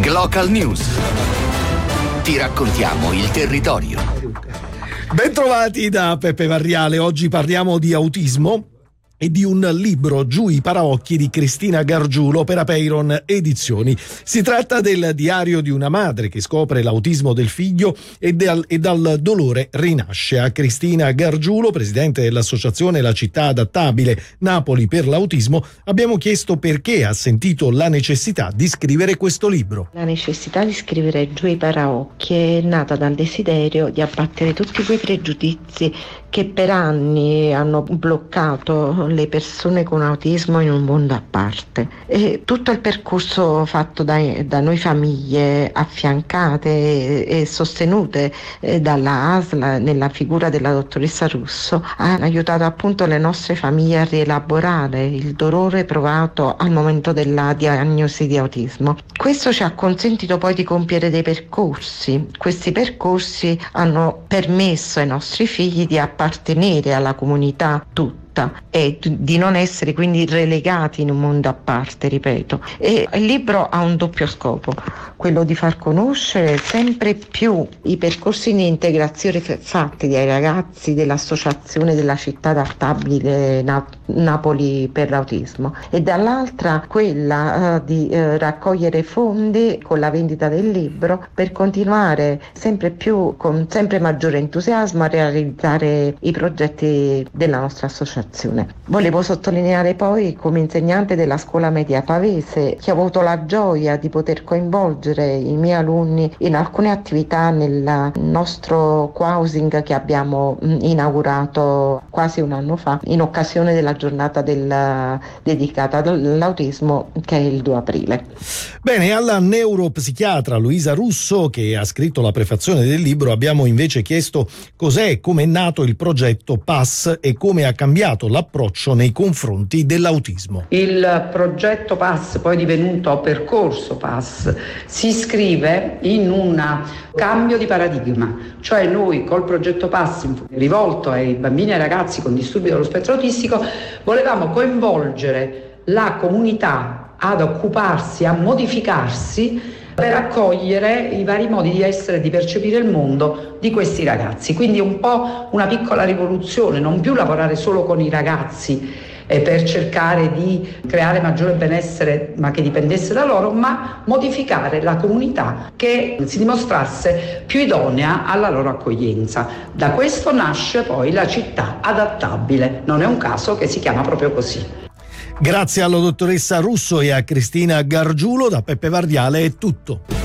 Glocal News. Ti raccontiamo il territorio. Bentrovati da Peppe Varriale. Oggi parliamo di autismo e di un libro Giù i paraocchi di Cristina Gargiulo per Apeiron Edizioni. Si tratta del diario di una madre che scopre l'autismo del figlio e, dal, e dal dolore rinasce. A Cristina Gargiulo, presidente dell'associazione La città adattabile Napoli per l'autismo, abbiamo chiesto perché ha sentito la necessità di scrivere questo libro. La necessità di scrivere Giù i paraocchi è nata dal desiderio di abbattere tutti quei pregiudizi che per anni hanno bloccato le persone con autismo in un mondo a parte. E tutto il percorso fatto da, da noi famiglie affiancate e, e sostenute eh, dalla ASLA nella figura della dottoressa Russo ha aiutato appunto le nostre famiglie a rielaborare il dolore provato al momento della diagnosi di autismo. Questo ci ha consentito poi di compiere dei percorsi. Questi percorsi hanno permesso ai nostri figli di appartenere alla comunità tutta e di non essere quindi relegati in un mondo a parte, ripeto. E il libro ha un doppio scopo, quello di far conoscere sempre più i percorsi di integrazione fatti dai ragazzi dell'associazione della città adattabile Na- Napoli per l'autismo e dall'altra quella uh, di uh, raccogliere fondi con la vendita del libro per continuare sempre più con sempre maggiore entusiasmo a realizzare i progetti della nostra associazione associazione. Volevo sottolineare poi come insegnante della scuola media pavese che ho avuto la gioia di poter coinvolgere i miei alunni in alcune attività nel nostro housing che abbiamo inaugurato quasi un anno fa in occasione della giornata del, dedicata all'autismo che è il 2 aprile. Bene, alla neuropsichiatra Luisa Russo che ha scritto la prefazione del libro abbiamo invece chiesto cos'è e come è nato il progetto PASS e come ha cambiato cambiato l'approccio nei confronti dell'autismo. Il progetto PASS, poi divenuto percorso PASS, si iscrive in un cambio di paradigma, cioè noi col progetto PASS rivolto ai bambini e ai ragazzi con disturbi dello spettro autistico volevamo coinvolgere la comunità ad occuparsi, a modificarsi per accogliere i vari modi di essere e di percepire il mondo di questi ragazzi. Quindi un po' una piccola rivoluzione, non più lavorare solo con i ragazzi eh, per cercare di creare maggiore benessere ma che dipendesse da loro, ma modificare la comunità che si dimostrasse più idonea alla loro accoglienza. Da questo nasce poi la città adattabile, non è un caso che si chiama proprio così. Grazie alla dottoressa Russo e a Cristina Gargiulo da Peppe Vardiale è tutto.